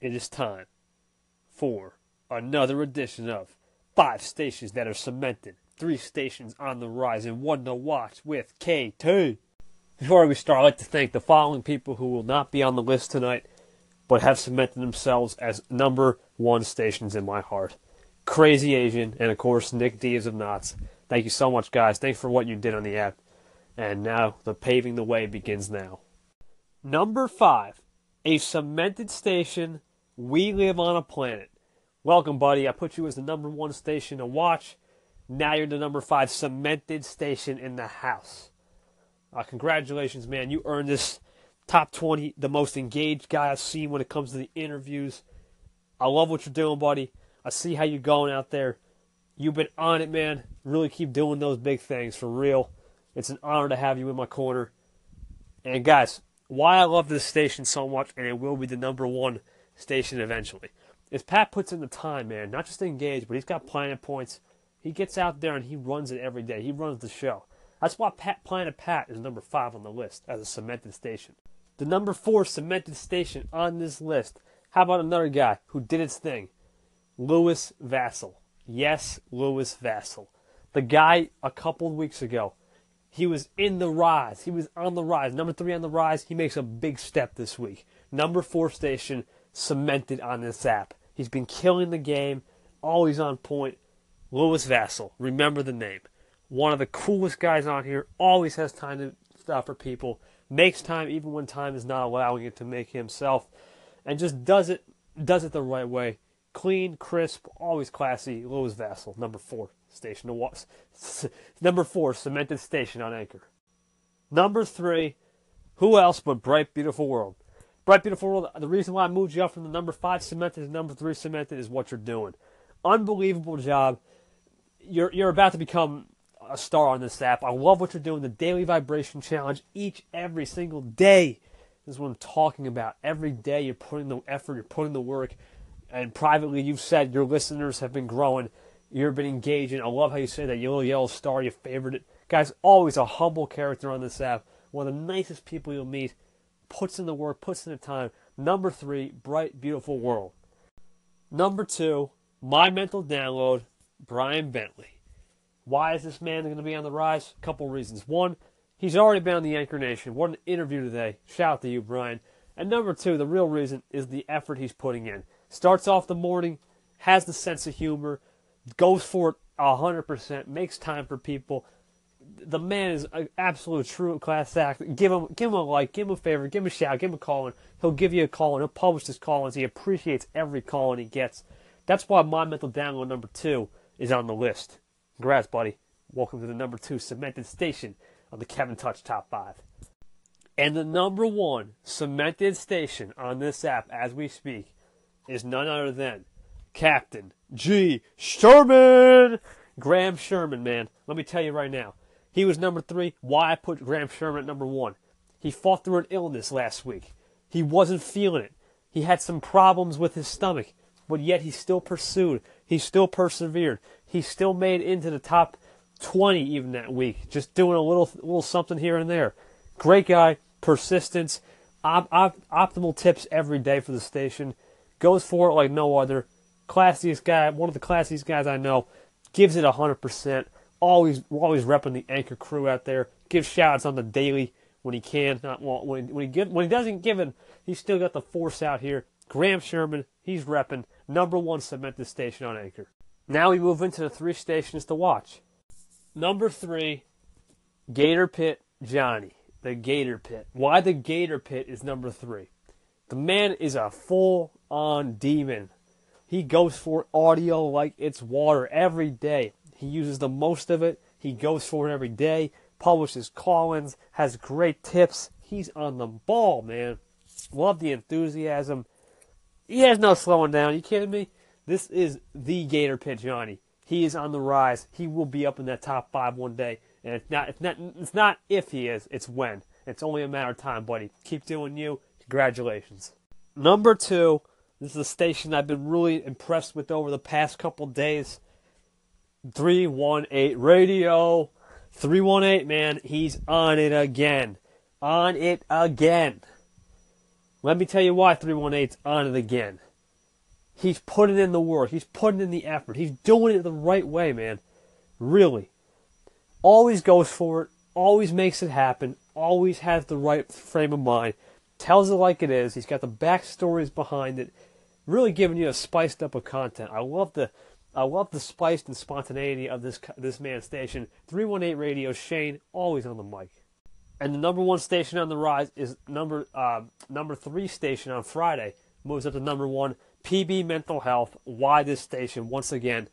it is time for another edition of Five Stations That Are Cemented, Three Stations on the Rise, and One to Watch with KT. Before we start, I'd like to thank the following people who will not be on the list tonight, but have cemented themselves as number one stations in my heart. Crazy Asian, and of course, Nick Diaz of Knots. Thank you so much, guys. Thanks for what you did on the app. And now, the paving the way begins now. Number five, a cemented station. We live on a planet. Welcome, buddy. I put you as the number one station to watch. Now you're the number five cemented station in the house. Uh, congratulations, man. You earned this top 20, the most engaged guy I've seen when it comes to the interviews. I love what you're doing, buddy. I see how you're going out there. You've been on it, man. Really keep doing those big things for real. It's an honor to have you in my corner. And guys, why I love this station so much, and it will be the number one station eventually, If Pat puts in the time, man. Not just engaged, but he's got Planet Points. He gets out there and he runs it every day. He runs the show. That's why Pat, Planet Pat is number five on the list as a cemented station. The number four cemented station on this list. How about another guy who did his thing? Louis Vassal. Yes, Louis Vassal. The guy a couple weeks ago, he was in the rise. He was on the rise. Number three on the rise. He makes a big step this week. Number four station cemented on this app. He's been killing the game, always on point. Louis Vassal. Remember the name. One of the coolest guys on here. Always has time to stop for people. Makes time even when time is not allowing it to make himself. And just does it does it the right way. Clean, crisp, always classy. Louis Vassal, number four station to watch. number four, cemented station on Anchor. Number three, who else but Bright Beautiful World? Bright Beautiful World. The reason why I moved you up from the number five cemented to number three cemented is what you're doing. Unbelievable job. You're you're about to become a star on this app. I love what you're doing. The daily vibration challenge each every single day. This is what I'm talking about. Every day you're putting the effort, you're putting the work, and privately you've said your listeners have been growing. You've been engaging. I love how you say that yellow yellow star. You favored it, guys. Always a humble character on this app. One of the nicest people you'll meet. Puts in the work, puts in the time. Number three, bright, beautiful world. Number two, my mental download, Brian Bentley. Why is this man going to be on the rise? A couple reasons. One, he's already been on the Anchor Nation. What an interview today. Shout out to you, Brian. And number two, the real reason is the effort he's putting in. Starts off the morning, has the sense of humor, goes for it 100%, makes time for people. The man is an absolute true class act. Give him, give him a like, give him a favor, give him a shout, give him a call in. He'll give you a call and he'll publish his call ins. He appreciates every call in he gets. That's why my mental download number two is on the list. Congrats, buddy. Welcome to the number two cemented station on the Kevin Touch Top 5. And the number one cemented station on this app as we speak is none other than Captain G. Sherman! Graham Sherman, man. Let me tell you right now. He was number three. Why I put Graham Sherman at number one? He fought through an illness last week. He wasn't feeling it. He had some problems with his stomach, but yet he still pursued. He still persevered. He still made into the top 20 even that week, just doing a little little something here and there. Great guy, persistence, op- op- optimal tips every day for the station. Goes for it like no other. Classiest guy, one of the classiest guys I know. Gives it 100%. Always always repping the anchor crew out there. Gives shouts on the daily when he can. Not when when he give, when he doesn't give it, he's still got the force out here. Graham Sherman, he's repping number one cemented station on Anchor. Now we move into the three stations to watch. Number three, Gator Pit Johnny, the Gator Pit. Why the Gator Pit is number three? The man is a full on demon. He goes for audio like it's water every day. He uses the most of it. He goes for it every day. Publishes call ins, has great tips. He's on the ball, man. Love the enthusiasm. He has no slowing down. You kidding me? This is the Gator Johnny. He is on the rise. He will be up in that top five one day. And it's not it's not it's not if he is, it's when. It's only a matter of time, buddy. Keep doing you. Congratulations. Number two, this is a station I've been really impressed with over the past couple days. 318 Radio. 318, man, he's on it again. On it again. Let me tell you why 318's on it again. He's putting in the work. He's putting in the effort. He's doing it the right way, man. Really. Always goes for it. Always makes it happen. Always has the right frame of mind. Tells it like it is. He's got the backstories behind it. Really giving you a spiced up of content. I love the I love the spiced and spontaneity of this this man's station. 318 Radio, Shane, always on the mic. And the number one station on the rise is number uh, number three station on Friday. Moves up to number one. PB Mental Health. Why this station once again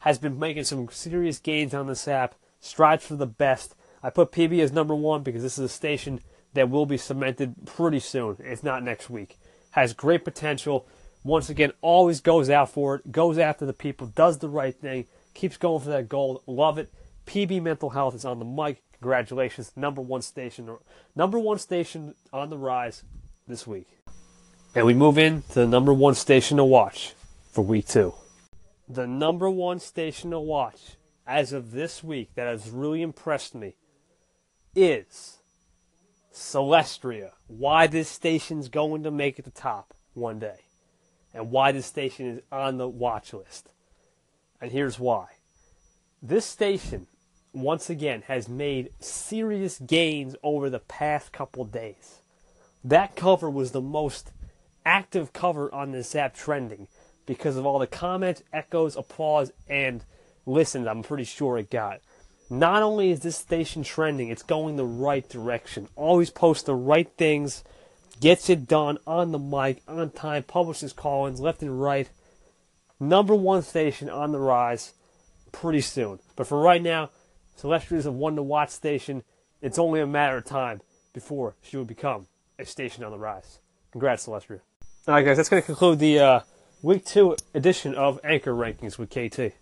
has been making some serious gains on this app. Strides for the best. I put PB as number one because this is a station that will be cemented pretty soon, if not next week. Has great potential once again, always goes out for it, goes after the people, does the right thing, keeps going for that goal. Love it. PB Mental Health is on the mic. Congratulations, number one station, number one station on the rise this week. And we move in to the number one station to watch for week two. The number one station to watch as of this week that has really impressed me is Celestria. Why this station's going to make it the top one day and why this station is on the watch list. And here's why. This station, once again, has made serious gains over the past couple days. That cover was the most active cover on this app trending because of all the comments, echoes, applause, and listens I'm pretty sure it got. Not only is this station trending, it's going the right direction. Always post the right things gets it done on the mic, on time, publishes call-ins left and right. Number one station on the rise pretty soon. But for right now, Celestria is a one to watch station. It's only a matter of time before she will become a station on the rise. Congrats, Celestria. All right, guys, that's going to conclude the uh, week two edition of Anchor Rankings with KT.